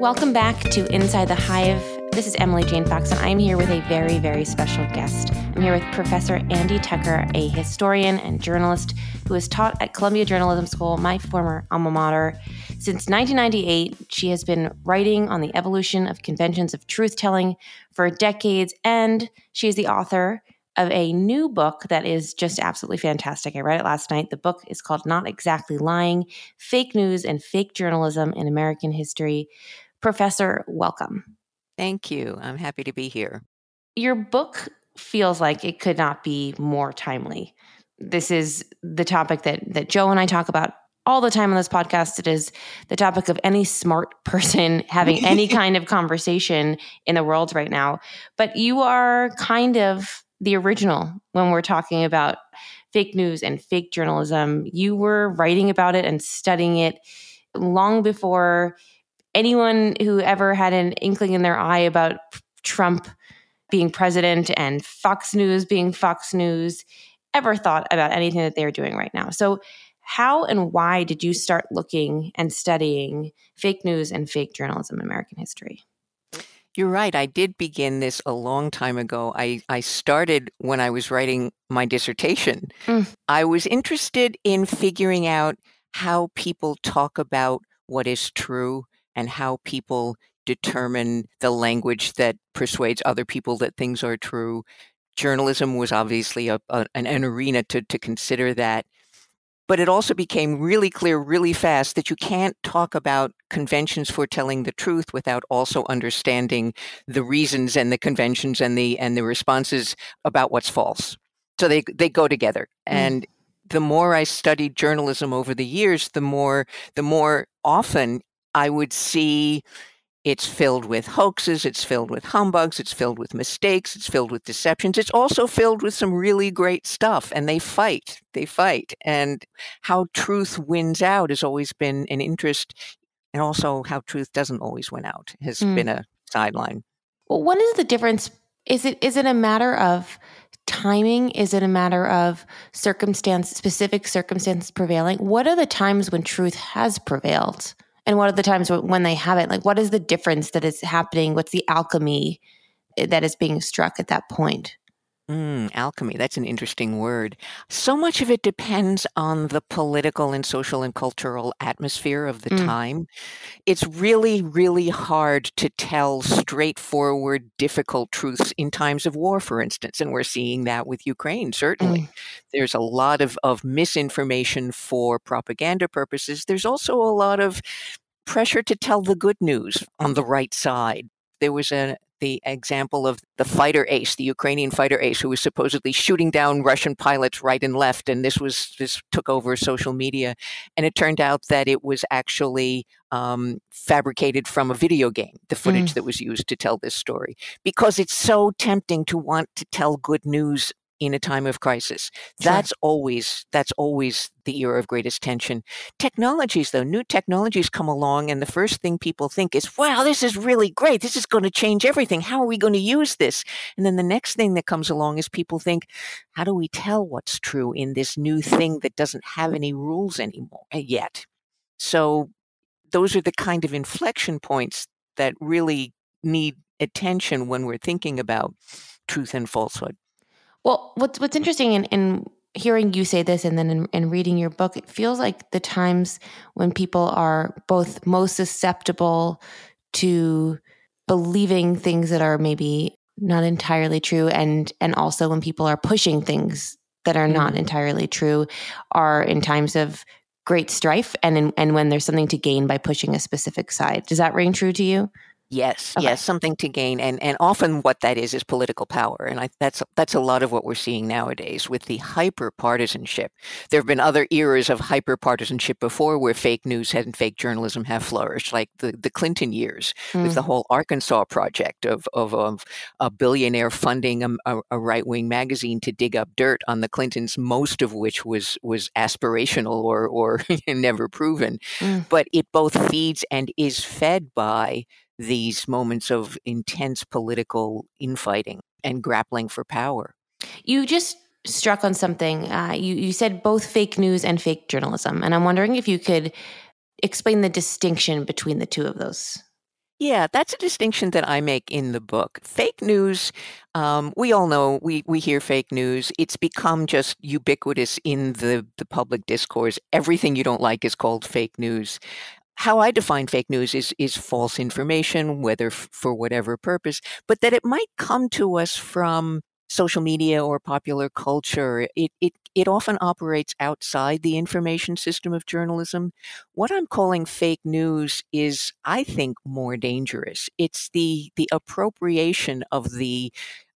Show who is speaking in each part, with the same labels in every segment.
Speaker 1: Welcome back to Inside the Hive. This is Emily Jane Fox, and I'm here with a very, very special guest. I'm here with Professor Andie Tucher, a historian and journalist who has taught at Columbia Journalism School, my former alma mater. Since 1998, she has been writing on the evolution of conventions of truth telling for decades, and she is the author of a new book that is just absolutely fantastic. I read it last night. The book is called Not Exactly Lying Fake News and Fake Journalism in American History. Professor, welcome.
Speaker 2: Thank you. I'm happy to be here.
Speaker 1: Your book feels like it could not be more timely. This is the topic that that Joe and I talk about all the time on this podcast. It is the topic of any smart person having any kind of conversation in the world right now. But you are kind of the original when we're talking about fake news and fake journalism. You were writing about it and studying it long before anyone who ever had an inkling in their eye about Trump being president and Fox News being Fox News ever thought about anything that they're doing right now. So, how and why did you start looking and studying fake news and fake journalism in American history?
Speaker 2: You're right. I did begin this a long time ago. I, I started when I was writing my dissertation. Mm. I was interested in figuring out how people talk about what is true and how people determine the language that persuades other people that things are true. Journalism was obviously a, a, an, an arena to, to consider that. But it also became really clear really fast that you can't talk about conventions for telling the truth without also understanding the reasons and the conventions and the and the responses about what's false. So they they go together. Mm. And the more I studied journalism over the years, the more the more often I would see it's filled with hoaxes, it's filled with humbugs, it's filled with mistakes, it's filled with deceptions. It's also filled with some really great stuff, and they fight. They fight. And how truth wins out has always been an interest, and also how truth doesn't always win out has mm. been a sideline.
Speaker 1: Well, what is the difference? Is it is it a matter of timing? Is it a matter of circumstance, specific circumstances prevailing? What are the times when truth has prevailed? And what are the times when they haven't? Like what is the difference that is happening? What's the alchemy eh, that is being struck at that point
Speaker 2: Mm, alchemy, that's an interesting word. So much of it depends on the political and social and cultural atmosphere of the mm. time. It's really, really hard to tell straightforward, difficult truths in times of war, for instance. And we're seeing that with Ukraine, certainly. Mm. There's a lot of, of misinformation for propaganda purposes. There's also a lot of pressure to tell the good news on the right side. There was a, the example of the fighter ace, the Ukrainian fighter ace, who was supposedly shooting down Russian pilots right and left, and this was this took over social media, and it turned out that it was actually um, fabricated from a video game, the footage mm. that was used to tell this story, because it's so tempting to want to tell good news in a time of crisis. Sure. That's always that's always the era of greatest tension. Technologies though, new technologies come along and the first thing people think is, "Wow, this is really great. This is going to change everything. How are we going to use this?" And then the next thing that comes along is people think, "How do we tell what's true in this new thing that doesn't have any rules anymore eh, yet?" So those are the kind of inflection points that really need attention when we're thinking about truth and falsehood.
Speaker 1: Well, what's what's interesting in, in hearing you say this and then in, in, reading your book, it feels like the times when people are both most susceptible to believing things that are maybe not entirely true and and also when people are pushing things that are not mm-hmm. entirely true are in times of great strife and in, and when there's something to gain by pushing a specific side. Does that ring true to you?
Speaker 2: Yes, okay. yes, something to gain, and and often what that is is political power, and I, that's that's a lot of what we're seeing nowadays with the hyper partisanship. There have been other eras of hyper partisanship before, where fake news and fake journalism have flourished, like the, the Clinton years mm. with the mm. whole Arkansas project of of, of a billionaire funding a, a right wing magazine to dig up dirt on the Clintons, most of which was was aspirational or or never proven, mm. but it both feeds and is fed by these moments of intense political infighting and grappling for power.
Speaker 1: You just struck on something. Uh, you, you said both fake news and fake journalism. And I'm wondering if you could explain the distinction between the two of those.
Speaker 2: Yeah, that's a distinction that I make in the book. Fake news, um, we all know, we, we hear fake news. It's become just ubiquitous in the, the public discourse. Everything you don't like is called fake news. How I define fake news is, is false information, whether f- for whatever purpose, but that it might come to us from social media or popular culture, it, it, it often operates outside the information system of journalism. What I'm calling fake news is, I think, more dangerous. It's the, the appropriation of the,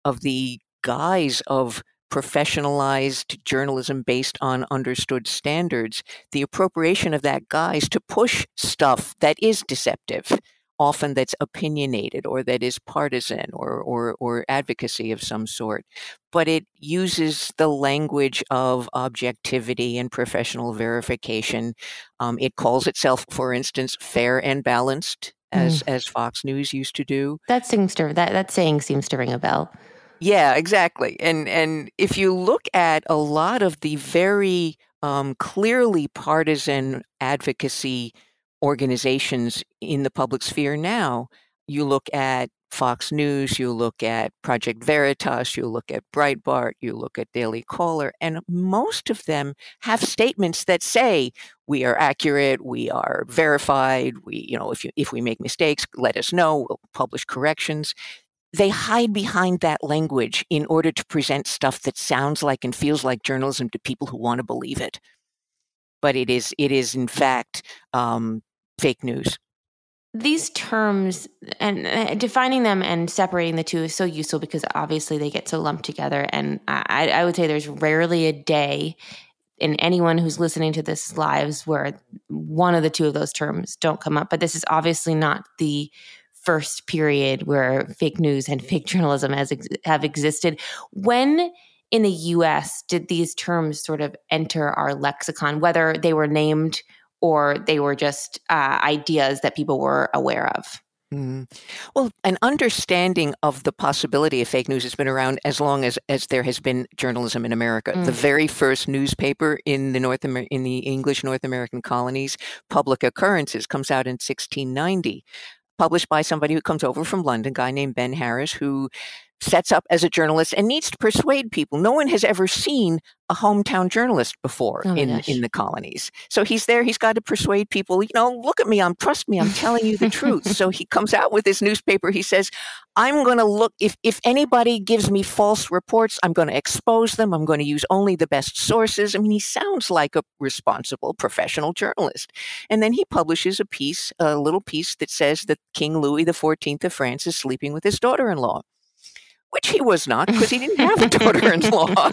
Speaker 2: of the guise of professionalized journalism based on understood standards, the appropriation of that guise to push stuff that is deceptive often that's opinionated or that is partisan or, or, or advocacy of some sort. But it uses the language of objectivity and professional verification. Um, it calls itself, for instance, fair and balanced, as, mm. as Fox News used to do.
Speaker 1: That seems to that, that saying seems to ring a bell.
Speaker 2: Yeah, exactly. And and if you look at a lot of the very um, clearly partisan advocacy organizations in the public sphere now. You look at Fox News, you look at Project Veritas, you look at Breitbart, you look at Daily Caller, and most of them have statements that say we are accurate, we are verified, we, you know, if you if we make mistakes, let us know, we'll publish corrections. They hide behind that language in order to present stuff that sounds like and feels like journalism to people who want to believe it. But it is it is in fact um, fake news.
Speaker 1: These terms and uh, defining them and separating the two is so useful because obviously they get so lumped together. And I, I would say there's rarely a day in anyone who's listening to this lives where one of the two of those terms don't come up. But this is obviously not the first period where fake news and fake journalism has have existed. When in the US did these terms sort of enter our lexicon, whether they were named or they were just uh, ideas that people were aware of?
Speaker 2: Mm. Well, an understanding of the possibility of fake news has been around as long as, as there has been journalism in America. Mm. The very first newspaper in the North Amer- in the English North American colonies, Public Occurrences, comes out in 1690 published by somebody who comes over from London, guy named Ben Harris, who sets up as a journalist and needs to persuade people. No one has ever seen a hometown journalist before oh in, in the colonies. So he's there, he's got to persuade people, you know, look at me, I'm trust me, I'm telling you the truth. So he comes out with his newspaper. He says, I'm going to look if if anybody gives me false reports, I'm going to expose them. I'm going to use only the best sources. I mean, he sounds like a responsible professional journalist. And then he publishes a piece, a little piece that says that King Louis XIV of France is sleeping with his daughter-in-law which he was not because he didn't have a daughter in law.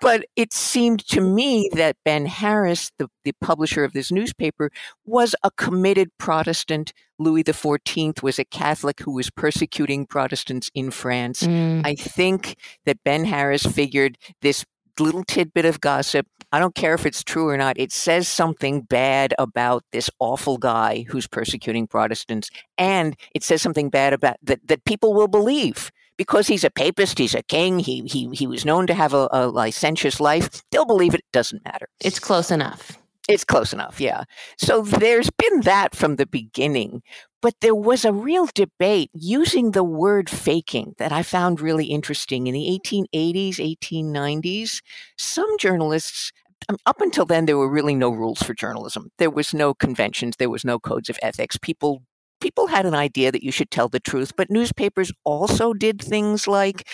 Speaker 2: but it seemed to me that Ben Harris, the, the publisher of this newspaper, was a committed Protestant. Louis XIV was a Catholic who was persecuting Protestants in France. Mm. I think that Ben Harris figured this little tidbit of gossip. I don't care if it's true or not. It says something bad about this awful guy who's persecuting Protestants, and it says something bad about that that people will believe because he's a papist, he's a king, he he he was known to have a, a licentious life. They'll believe it. Doesn't matter.
Speaker 1: It's close enough.
Speaker 2: It's close enough, yeah. So there's been that from the beginning, but there was a real debate using the word faking that I found really interesting in the 1880s, 1890s. Some journalists um, up until then, there were really no rules for journalism. There was no conventions. There was no codes of ethics. People people had an idea that you should tell the truth, but newspapers also did things like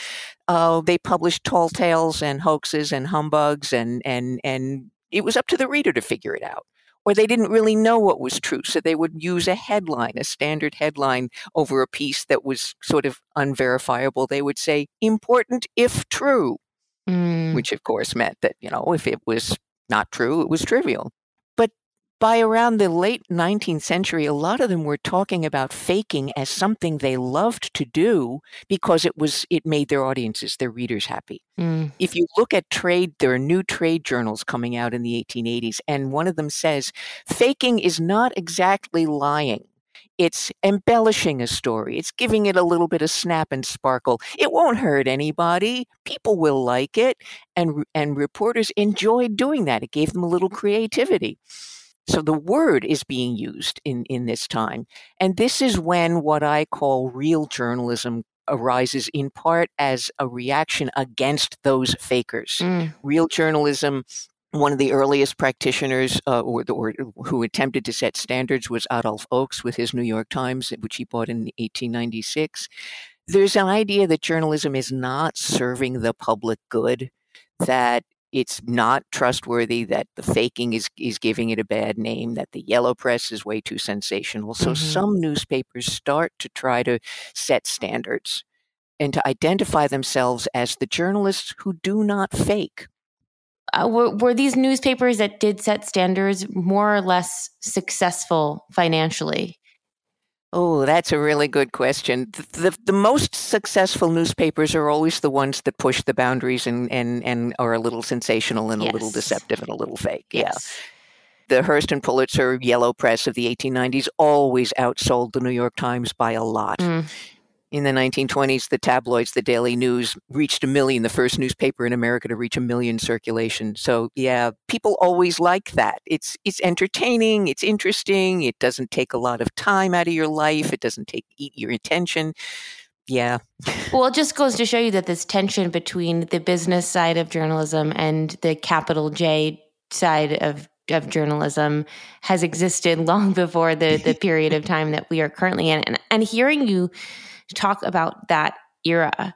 Speaker 2: uh, they published tall tales and hoaxes and humbugs, and and and it was up to the reader to figure it out. Or they didn't really know what was true, so they would use a headline, a standard headline, over a piece that was sort of unverifiable. They would say "important if true," mm. which of course meant that you know if it was not true, it was trivial by around the late 19th century, a lot of them were talking about faking as something they loved to do because it was it made their audiences, their readers happy. Mm. If you look at trade, there are new trade journals coming out in the 1880s, and one of them says faking is not exactly lying. It's embellishing a story. It's giving it a little bit of snap and sparkle. It won't hurt anybody. People will like it. And, and reporters enjoyed doing that. It gave them a little creativity. So the word is being used in, in this time. And this is when what I call real journalism arises in part as a reaction against those fakers. Mm. Real journalism one of the earliest practitioners uh, or, or, who attempted to set standards was Adolph Ochs with his New York Times, which he bought in 1896. There's an idea that journalism is not serving the public good, that it's not trustworthy, that the faking is, is giving it a bad name, that the yellow press is way too sensational. So mm-hmm. some newspapers start to try to set standards and to identify themselves as the journalists who do not fake
Speaker 1: uh, were, were these newspapers that did set standards more or less successful financially?
Speaker 2: Oh, that's a really good question. The, the, the, most successful newspapers are always the ones that push the boundaries and, and, and are a little sensational and yes. a little deceptive and a little fake. Yes. Yeah. The Hearst and Pulitzer yellow press of the 1890s always outsold the New York Times by a lot. Mm in the 1920s, the tabloids, the Daily News, reached a million, the first newspaper in America to reach a million circulation. So yeah, people always like that. It's it's entertaining, it's interesting, it doesn't take a lot of time out of your life, it doesn't take eat your attention. Yeah.
Speaker 1: well, it just goes to show you that this tension between the business side of journalism and the capital J side of of journalism has existed long before the the period of time that we are currently in. And and hearing you talk about that era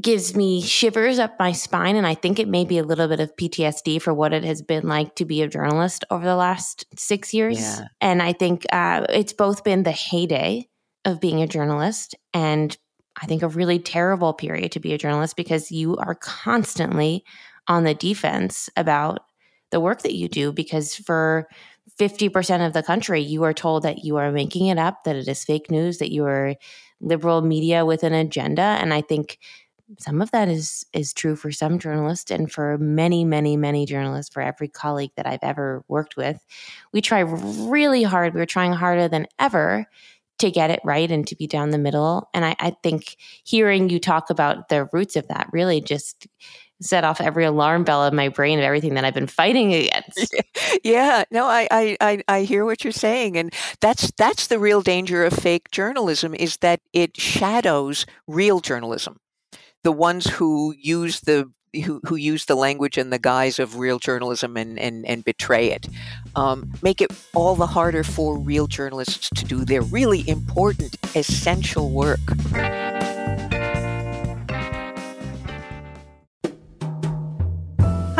Speaker 1: gives me shivers up my spine and i think it may be a little bit of ptsd for what it has been like to be a journalist over the last six years yeah. and i think uh, it's both been the heyday of being a journalist and i think a really terrible period to be a journalist because you are constantly on the defense about the work that you do because for 50% of the country, you are told that you are making it up, that it is fake news, that you are liberal media with an agenda. And I think some of that is is true for some journalists and for many many many journalists for every colleague that i've ever worked with we try really hard we're trying harder than ever to get it right and to be down the middle and I, I think hearing you talk about the roots of that really just set off every alarm bell in my brain of everything that I've been fighting against.
Speaker 2: Yeah, no, I, I, I, hear what you're saying, and that's that's the real danger of fake journalism is that it shadows real journalism. The ones who use the who, who use the language and the guise of real journalism and, and, and betray it um, make it all the harder for real journalists to do their really important, essential work.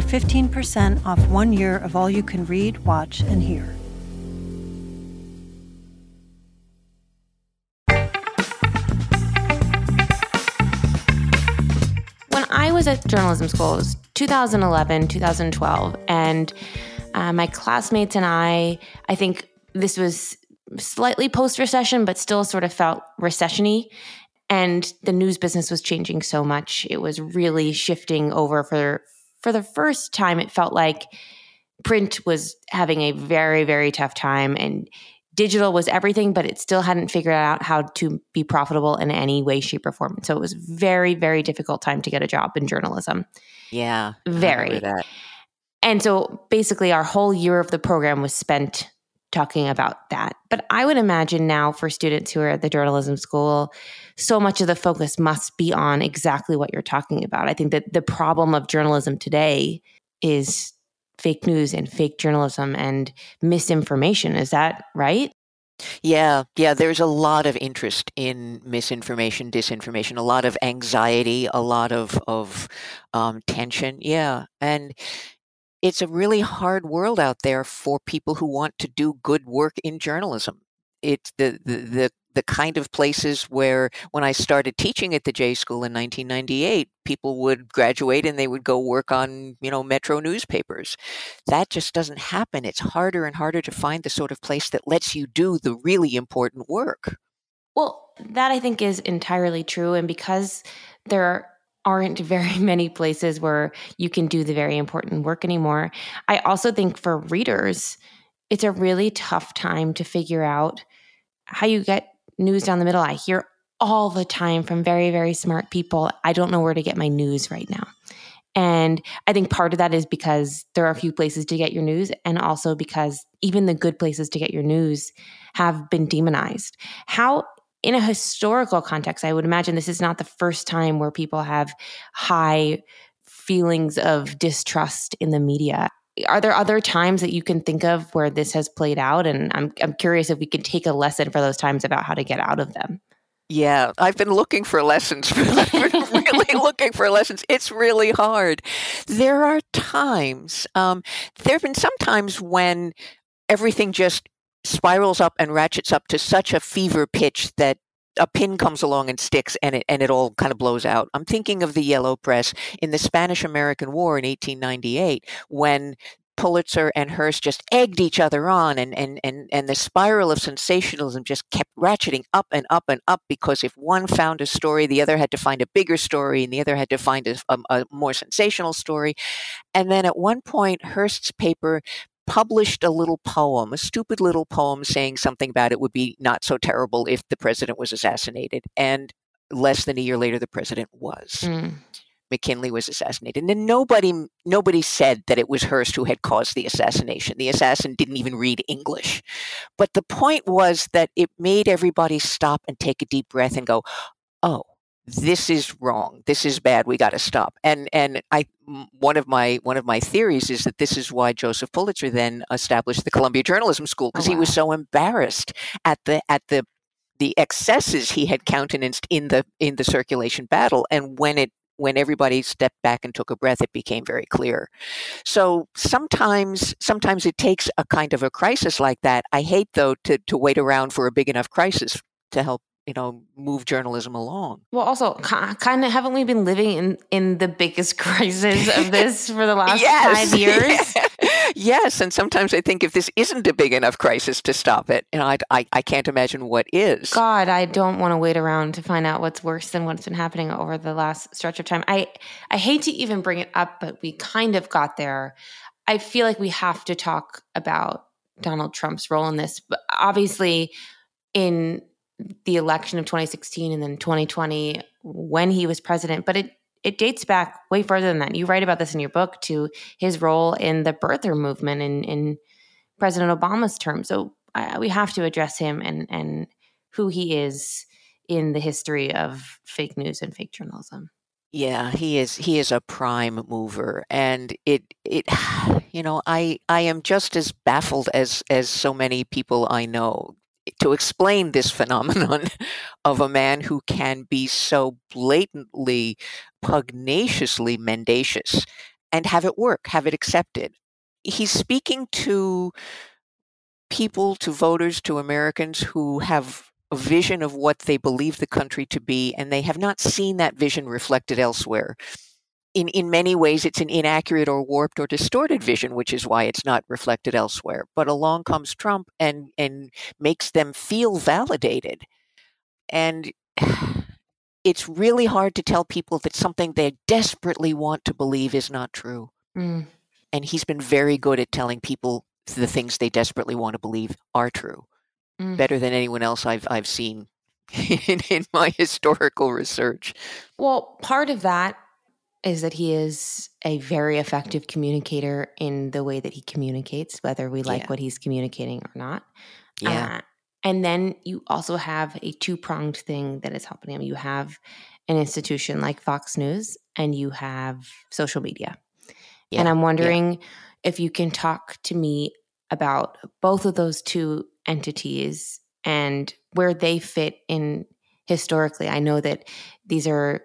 Speaker 3: for 15% off one year of all you can read, watch, and hear.
Speaker 1: When I was at journalism school, it was 2011, 2012, and uh, my classmates and I, I think this was slightly post recession, but still sort of felt recessiony. And the news business was changing so much; it was really shifting over for for the first time. It felt like print was having a very very tough time, and digital was everything, but it still hadn't figured out how to be profitable in any way, shape, or form. So it was very very difficult time to get a job in journalism.
Speaker 2: Yeah,
Speaker 1: very. And so basically, our whole year of the program was spent talking about that. But I would imagine now for students who are at the journalism school, so much of the focus must be on exactly what you're talking about. I think that the problem of journalism today is fake news and fake journalism and misinformation. Is that right?
Speaker 2: Yeah, yeah, there's a lot of interest in misinformation, disinformation, a lot of anxiety, a lot of of um, tension. Yeah, and it's a really hard world out there for people who want to do good work in journalism. It's the, the, the, the kind of places where when I started teaching at the J School in 1998, people would graduate and they would go work on, you know, metro newspapers. That just doesn't happen. It's harder and harder to find the sort of place that lets you do the really important work.
Speaker 1: Well, that I think is entirely true. And because there aren't very many places where you can do the very important work anymore, I also think for readers, it's a really tough time to figure out how you get news down the middle. I hear all the time from very, very smart people. I don't know where to get my news right now. And I think part of that is because there are a few places to get your news, and also because even the good places to get your news have been demonized. How, in a historical context, I would imagine this is not the first time where people have high feelings of distrust in the media. Are there other times that you can think of where this has played out? And I'm, I'm curious if we can take a lesson for those times about how to get out of them.
Speaker 2: Yeah, I've been looking for lessons. I've been really looking for lessons. It's really hard. There are times, um, there have been some times when everything just spirals up and ratchets up to such a fever pitch that a pin comes along and sticks and it and it all kind of blows out. I'm thinking of the yellow press in the Spanish American War in 1898 when Pulitzer and Hearst just egged each other on, and, and, and, and the spiral of sensationalism just kept ratcheting up and up and up because if one found a story, the other had to find a bigger story, and the other had to find a, a, a more sensational story. And then at one point, Hearst's paper published a little poem, a stupid little poem saying something about it would be not so terrible if the president was assassinated. And less than a year later, the president was. Mm. McKinley was assassinated. And nobody nobody said that it was Hearst who had caused the assassination. The assassin didn't even read English. But the point was that it made everybody stop and take a deep breath and go, "Oh, this is wrong. This is bad. We got to stop." And and I one of my one of my theories is that this is why Joseph Pulitzer then established the Columbia Journalism School because oh, wow. he was so embarrassed at the at the the excesses he had countenanced in the in the circulation battle and when it when everybody stepped back and took a breath, it became very clear. So sometimes, sometimes it takes a kind of a crisis like that. I hate though to to wait around for a big enough crisis to help you know move journalism along.
Speaker 1: Well also kind of haven't we been living in in the biggest crisis of this for the last yes. five years?
Speaker 2: Yes and sometimes i think if this isn't a big enough crisis to stop it you know i, I, I can't imagine what is.
Speaker 1: God i don't want to wait around to find out what's worse than what's been happening over the last stretch of time. I i hate to even bring it up but we kind of got there. I feel like we have to talk about donald trump's role in this but obviously in the election of 2016 and then 2020 when he was president, but it it dates back way further than that. You write about this in your book to his role in the birther movement in, in President Obama's term. So we have to address him and and who he is in the history of fake news and fake journalism.
Speaker 2: Yeah, he is he is a prime mover and it it you know, I I am just as baffled as as so many people I know to explain this phenomenon of a man who can be so blatantly, pugnaciously mendacious and have it work, have it accepted. He's speaking to people, to voters, to Americans who have a vision of what they believe the country to be, and they have not seen that vision reflected elsewhere in, in many ways, it's an inaccurate or warped or distorted vision, which is why it's not reflected elsewhere. But along comes Trump and, and makes them feel validated. And it's really hard to tell people that something they desperately want to believe is not true. Mm. And he's been very good at telling people the things they desperately want to believe are true, mm. better than anyone else I've, I've seen in, in my historical research.
Speaker 1: Well, part of that is that he is a very effective communicator in the way that he communicates, whether we like yeah. what he's communicating or not.
Speaker 2: Yeah. Uh,
Speaker 1: and then you also have a two pronged thing that is helping him. You have an institution like Fox News and you have social media. Yeah. And I'm wondering yeah. if you can talk to me about both of those two entities and where they fit in historically. I know that these are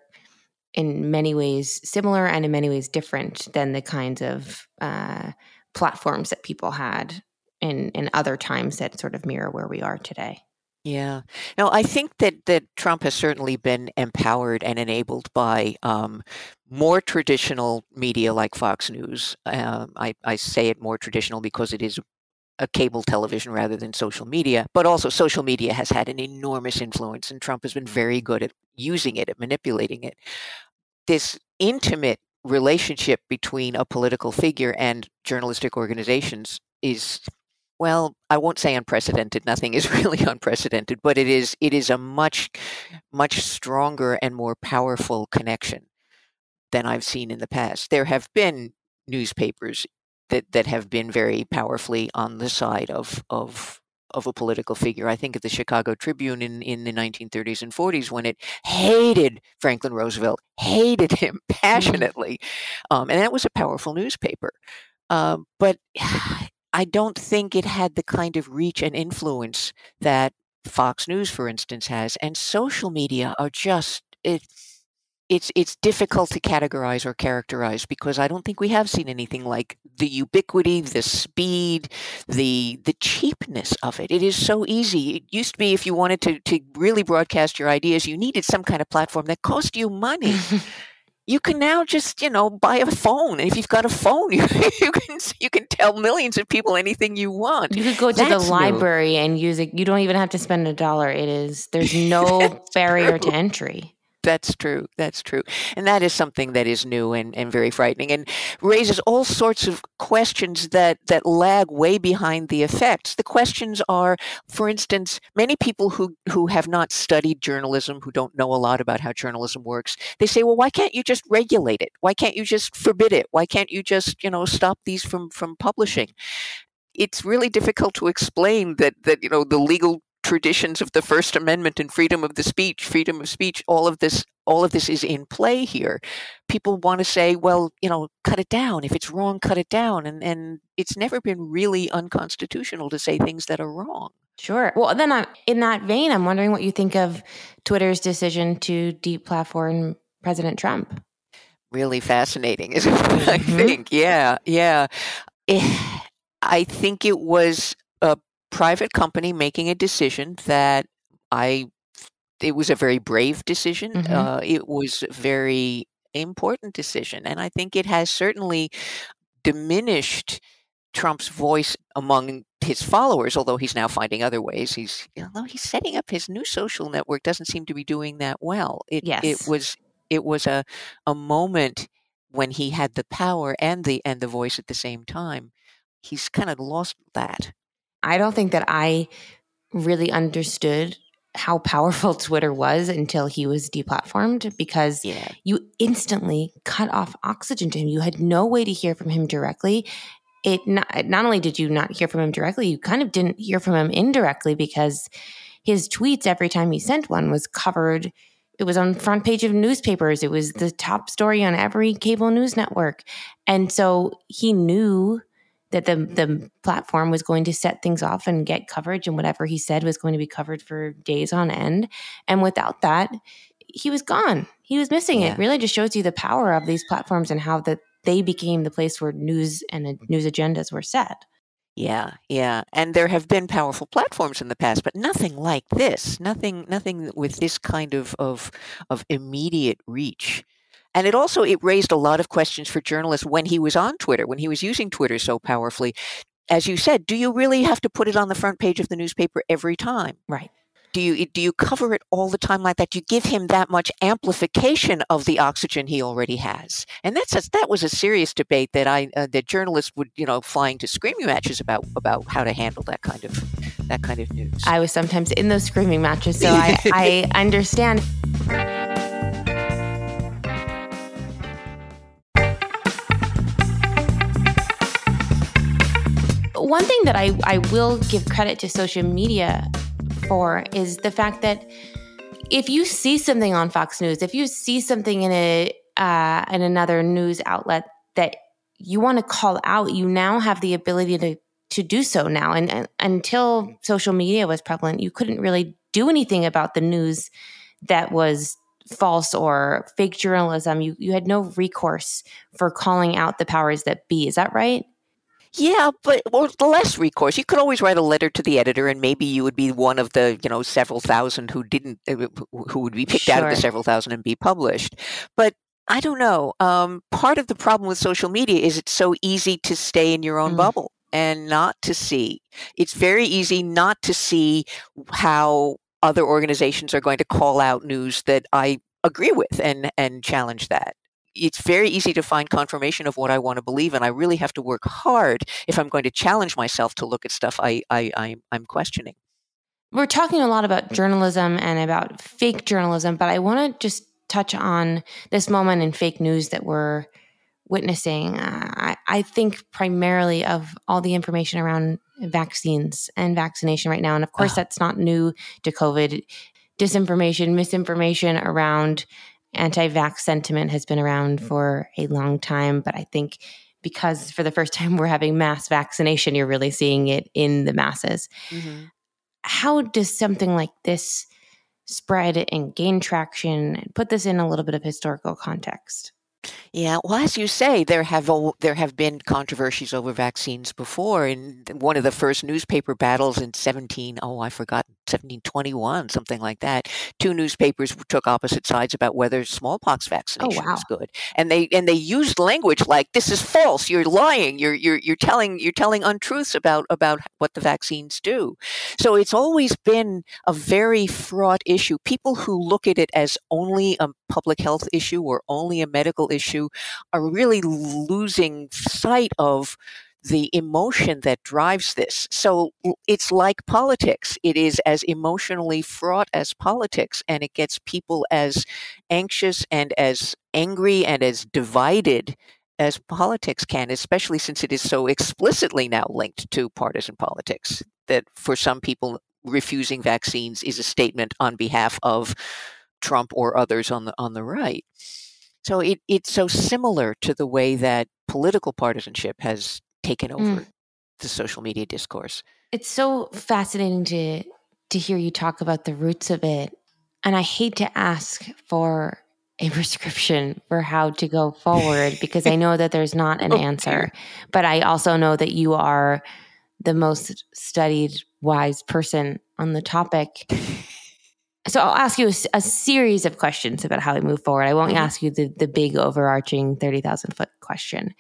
Speaker 1: in many ways similar and in many ways different than the kinds of uh, platforms that people had in in other times that sort of mirror where we are today.
Speaker 2: Yeah. No, I think that that Trump has certainly been empowered and enabled by um, more traditional media like Fox News. Um, I, I say it more traditional because it is a cable television rather than social media, but also social media has had an enormous influence, and Trump has been very good at using it, at manipulating it. This intimate relationship between a political figure and journalistic organizations is well, I won't say unprecedented. Nothing is really unprecedented, but it is it is a much much stronger and more powerful connection than I've seen in the past. There have been newspapers that that have been very powerfully on the side of of of a political figure. I think of the Chicago Tribune in, in the 1930s and 40s when it hated Franklin Roosevelt, hated him mm-hmm. passionately. Um, and that was a powerful newspaper. Uh, but I don't think it had the kind of reach and influence that Fox News, for instance, has. And social media are just it, it's it's difficult to categorize or characterize because I don't think we have seen anything like the ubiquity, the speed, the the cheapness of it. It is so easy. It used to be if you wanted to to really broadcast your ideas, you needed some kind of platform that cost you money. you can now just you know buy a phone and if you've got a phone you, you can you can tell millions of people anything you want
Speaker 1: you could go to That's the library new. and use it you don't even have to spend a dollar it is there's no barrier to entry
Speaker 2: that's true. That's true. And that is something that is new and, and very frightening and raises all sorts of questions that, that lag way behind the effects. The questions are, for instance, many people who, who have not studied journalism, who don't know a lot about how journalism works, they say, well, why can't you just regulate it? Why can't you just forbid it? Why can't you just, you know, stop these from, from publishing? It's really difficult to explain that, that, you know, the legal traditions of the First Amendment and freedom of the speech, freedom of speech, all of this, all of this is in play here. People want to say, well, you know, cut it down. If it's wrong, cut it down. And and it's never been really unconstitutional to say things that are wrong.
Speaker 1: Sure. Well, then I'm, in that vein, I'm wondering what you think of Twitter's decision to deplatform President Trump.
Speaker 2: Really fascinating, is what I mm-hmm. think. Yeah, yeah. Eh, I think it was a private company making a decision that I it was a very brave decision. Mm-hmm. Uh, it was a very important decision, and I think it has certainly diminished Trump's voice among his followers. Although he's now finding other ways, he's although he's setting up his new social network doesn't seem to be doing that well. It
Speaker 1: yes.
Speaker 2: it was it was a a moment when he had the power and the and the voice at the same time. He's kind of lost that.
Speaker 1: I don't think that I really understood how powerful Twitter was until he was deplatformed because yeah. you instantly cut off oxygen to him. You had no way to hear from him directly. It not, not only did you not hear from him directly, you kind of didn't hear from him indirectly because his tweets every time he sent one was covered. It was on front page of newspapers. It was the top story on every cable news network. And so he knew that the the platform was going to set things off and get coverage and whatever he said was going to be covered for days on end and without that he was gone he was missing yeah. it really just shows you the power of these platforms and how that they became the place where news and uh, news agendas were set
Speaker 2: yeah, yeah. And there have been powerful platforms in the past, but nothing like this. Nothing nothing with this kind of of of immediate reach. And it also it raised a lot of questions for journalists when he was on Twitter, when he was using Twitter so powerfully. As you said, do you really have to put it on the front page of the newspaper every time?
Speaker 1: Right.
Speaker 2: Do you do you cover it all the time like that? Do you give him that much amplification of the oxygen he already has? And that's a, that was a serious debate that I uh, that journalists would you know flying to screaming matches about about how to handle that kind of that kind of news.
Speaker 1: I was sometimes in those screaming matches, so I, I understand. One thing that I, I will give credit to social media for is the fact that if you see something on Fox News, if you see something in a uh, in another news outlet that you want to call out, you now have the ability to to do so now. And, and until social media was prevalent, you couldn't really do anything about the news that was false or fake journalism. You you had no recourse for calling out the powers that be. Is that right?
Speaker 2: Yeah, but or less recourse. You could always write a letter to the editor, and maybe you would be one of the you know several thousand who didn't, uh, who would be picked sure. out of the several thousand and be published. But I don't know. Um, part of the problem with social media is it's so easy to stay in your own mm. bubble and not to see. It's very easy not to see how other organizations are going to call out news that I agree with and and challenge that it's very easy to find confirmation of what I want to believe, and I really have to work hard if I'm going to challenge myself to look at stuff I, I, I I'm questioning.
Speaker 1: We're talking a lot about journalism and about fake journalism, but I want to just touch on this moment in fake news that we're witnessing. Uh, I, I think primarily of all the information around vaccines and vaccination right now, and of course, oh. that's not new to COVID. Disinformation, misinformation around anti vax sentiment has been around for a long time, but I think because for the first time we're having mass vaccination, you're really seeing it in the masses. Mm-hmm. How does something like this spread and gain traction? Put this in a little bit of historical context.
Speaker 2: Yeah, well, as you say, there have there have been controversies over vaccines before. In one of the first newspaper battles in seventeen, oh, I forgot, seventeen twenty one, something like that. Two newspapers took opposite sides about whether smallpox oh, vaccination oh, wow. was good, and they and they used language like "this is false," "you're lying," "you're you're you're telling you're telling untruths about about what the vaccines do." So it's always been a very fraught issue. People who look at it as only a public health issue or only a medical issue are really losing sight of the emotion that drives this. So it's like politics. It is as emotionally fraught as politics, and it gets people as anxious and as angry and as divided as politics can, especially since it is so explicitly now linked to partisan politics. That for some people, refusing vaccines is a statement on behalf of Trump or others on the on the right. So it, it's so similar to the way that political partisanship has taken over mm. the social media discourse.
Speaker 1: It's so fascinating to to hear you talk about the roots of it. And I hate to ask for a prescription for how to go forward because I know that there's not an oh, answer. But I also know that you are the most studied, wise person on the topic so I'll ask you a, a, series of questions about how we move forward. I won't mm-hmm. ask you the the big overarching thirty thousand foot question.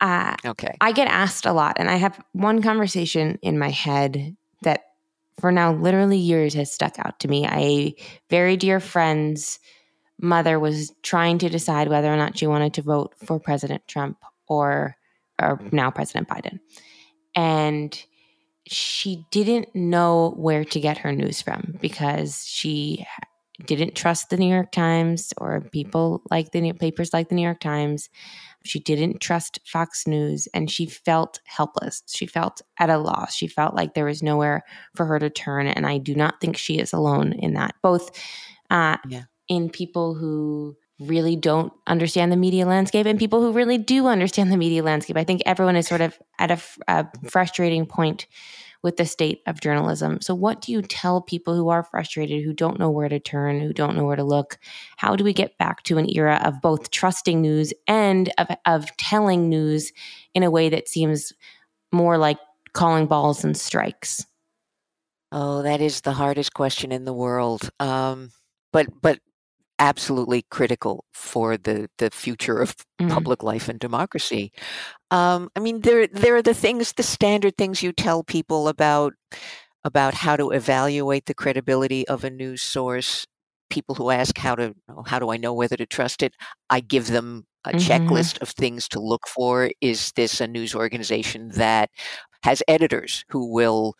Speaker 2: Uh, okay.
Speaker 1: I get asked a lot, and I have one conversation in my head that, for now, literally years has stuck out to me. A very dear friend's mother was trying to decide whether or not she wanted to vote for President Trump or, or now President Biden, and she didn't know where to get her news from because she didn't trust the New York Times or people like the new, papers like the New York Times. She didn't trust Fox News and she felt helpless. She felt at a loss. She felt like there was nowhere for her to turn. And I do not think she is alone in that, both uh, yeah. in people who really don't understand the media landscape and people who really do understand the media landscape. I think everyone is sort of at a, a, frustrating point with the state of journalism. So, what do you tell people who are frustrated, who don't know where to turn, who don't know where to look? How do we get back to an era of both trusting news and of, of telling news in a way that seems more like calling balls and strikes?
Speaker 2: Oh, that is the hardest question in the world. Um, but but absolutely critical for the the future of mm. public life and democracy. Um, I mean, there there are the things, the standard things you tell people about about how to evaluate the credibility of a news source. People who ask how to how do I know whether to trust it? I give them a mm-hmm. checklist of things to look for. Is this a news organization that has editors who will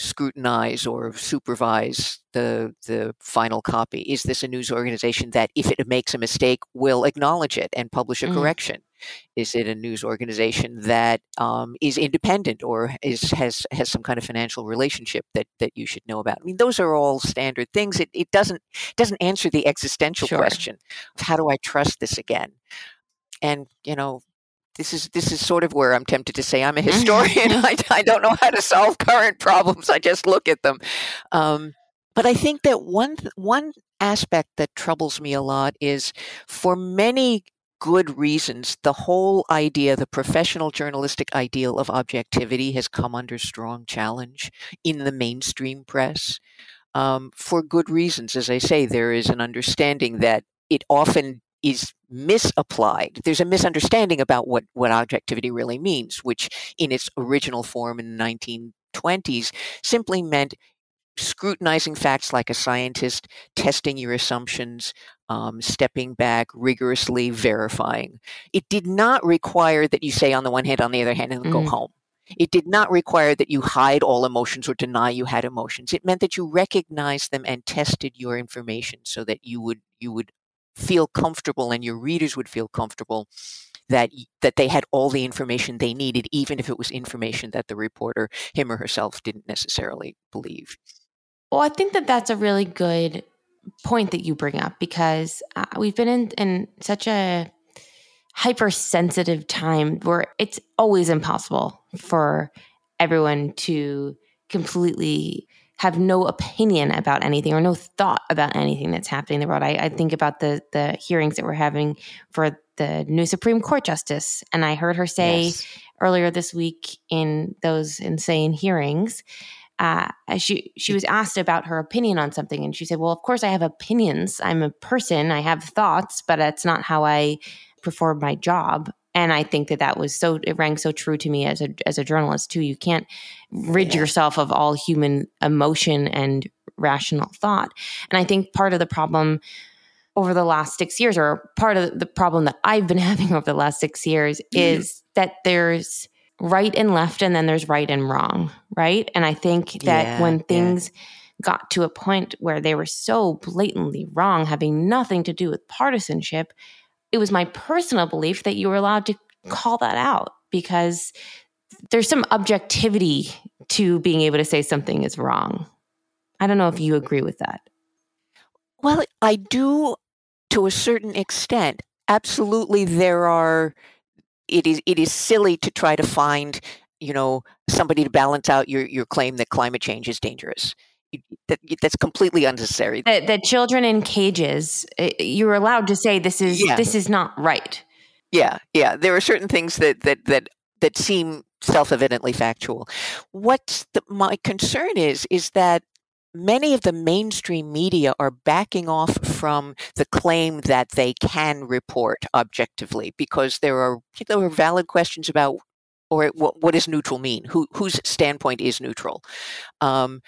Speaker 2: scrutinize or supervise the the final copy? Is this a news organization that, if it makes a mistake, will acknowledge it and publish a mm. correction? Is it a news organization that um, is independent or is has has some kind of financial relationship that that you should know about? I mean, those are all standard things. It it doesn't doesn't answer the existential sure. question of how do I trust this again? And you know, this is this is sort of where I'm tempted to say I'm a historian. I, I, don't know how to solve current problems. I just look at them. Um, but I think that one one aspect that troubles me a lot is for many good reasons, the whole idea, the professional journalistic ideal of objectivity has come under strong challenge in the mainstream press um, for good reasons. As I say, there is an understanding that it often is misapplied. There's a misunderstanding about what, what objectivity really means, which in its original form in the 1920s simply meant scrutinizing facts like a scientist, testing your assumptions, um, stepping back, rigorously verifying. It did not require that you say on the one hand, on the other hand, and mm-hmm. go home. It did not require that you hide all emotions or deny you had emotions. It meant that you recognized them and tested your information so that you would you would feel comfortable and your readers would feel comfortable that that they had all the information they needed even if it was information that the reporter him or herself didn't necessarily believe.
Speaker 1: Well, I think that that's a really good point that you bring up because uh, we've been in, in such a hypersensitive time where it's always impossible for everyone to completely have no opinion about anything or no thought about anything that's happening in the world. I, I, think about the the hearings that we're having for the new Supreme Court justice, and I heard her say yes. earlier this week in those insane hearings uh, she she was asked about her opinion on something, and she said, "Well, of course I have opinions. I'm a person. I have thoughts, but that's not how I perform my job." And I think that that was so it rang so true to me as a as a journalist too. You can't rid yeah. yourself of all human emotion and rational thought. And I think part of the problem over the last six years, or part of the problem that I've been having over the last six years, mm-hmm. is that there's right and left and then there's right and wrong, right? And I think that yeah, when things yeah. got to a point where they were so blatantly wrong, having nothing to do with partisanship, it was my personal belief that you were allowed to mm. call that out because there's some objectivity to being able to say something is wrong. I don't know if you agree with that.
Speaker 2: Well, I do to a certain extent. Absolutely, there are it is it is silly to try to find you know somebody to balance out your your claim that climate change is dangerous that, that's completely unnecessary
Speaker 1: that, that, children in cages eh, you're allowed to say this is yeah. this is not right
Speaker 2: yeah yeah there are certain things that that that that seem self-evidently factual what my concern is is that many of the mainstream media are backing off from the claim that they can report objectively because there are there are valid questions about or what, what does neutral mean? Who whose standpoint is neutral? Um,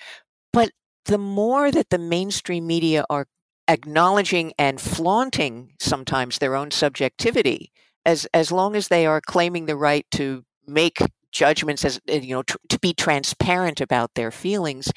Speaker 2: but the more that the mainstream media are acknowledging and flaunting sometimes their own subjectivity, as as long as they are claiming the right to make judgments as eh, you know to, to be transparent about their feelings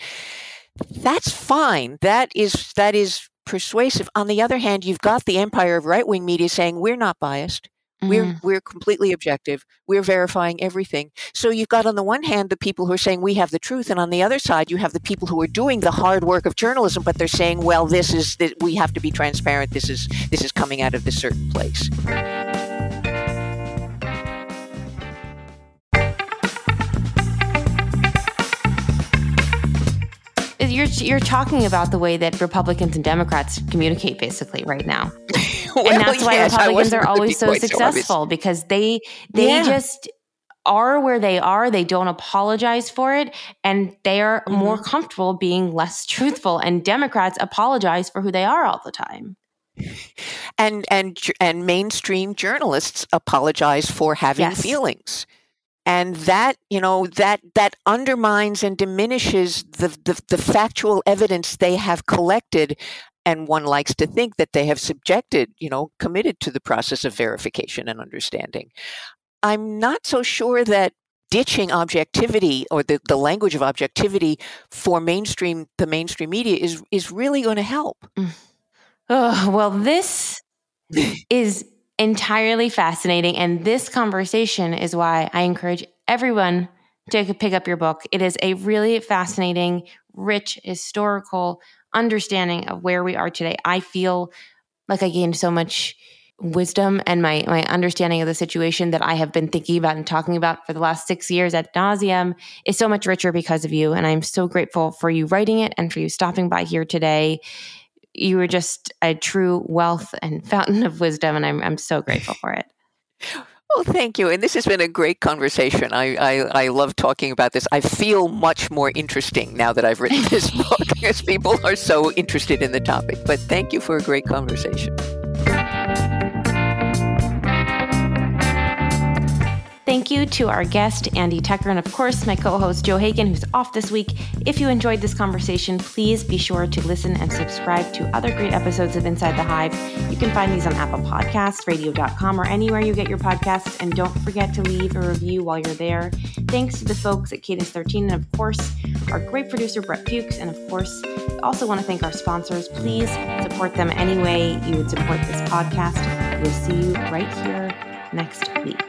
Speaker 2: that's fine. That is that is persuasive. On the other hand, you've got the empire of right wing media saying we're not biased. Mm-hmm. We're we're completely objective. We're verifying everything. So you've got on the one hand the people who are saying we have the truth, and on the other side you have the people who are doing the hard work of journalism, but they're saying, well, this is that we have to be transparent. This is this is coming out of this certain place.
Speaker 1: You're you're talking about the way that Republicans and Democrats communicate basically right now. well, and that's why yes, Republicans are always so successful so because they they yeah. just are where they are. They don't apologize for it and they are mm-hmm. more comfortable being less truthful and Democrats apologize for who they are all the time.
Speaker 2: And and and mainstream journalists apologize for having yes. feelings and that you know that that undermines and diminishes the, the, the factual evidence they have collected and one likes to think that they have subjected you know committed to the process of verification and understanding. I'm not so sure that ditching objectivity or the, the language of objectivity for mainstream the mainstream media is is really going to help
Speaker 1: oh, well this is entirely fascinating. And this conversation is why I encourage everyone to pick up your book. It is a really fascinating, rich, historical understanding of where we are today. I feel like I gained so much wisdom and my my understanding of the situation that I have been thinking about and talking about for the last six years at nauseum is so much richer because of you. And I'm so grateful for you writing it and for you stopping by here today you were just a true wealth and fountain of wisdom, and I'm I'm so grateful for it.
Speaker 2: Well, thank you. And this has been a great conversation. I, I, I, love talking about this. I feel much more interesting now that I've written this book because people are so interested in the topic. But thank you for a great conversation.
Speaker 1: Thank you to our guest, Andie Tucher, and of course, my co host, Joe Hagan, who's off this week. If you enjoyed this conversation, please be sure to listen and subscribe to other great episodes of Inside the Hive. You can find these on Apple Podcasts, radio.com, or anywhere you get your podcasts. And don't forget to leave a review while you're there. Thanks to the folks at Cadence 13, and of course, our great producer, Brett Fuchs. And of course, also want to thank our sponsors. Please support them any way you would support this podcast. We'll see you right here next week.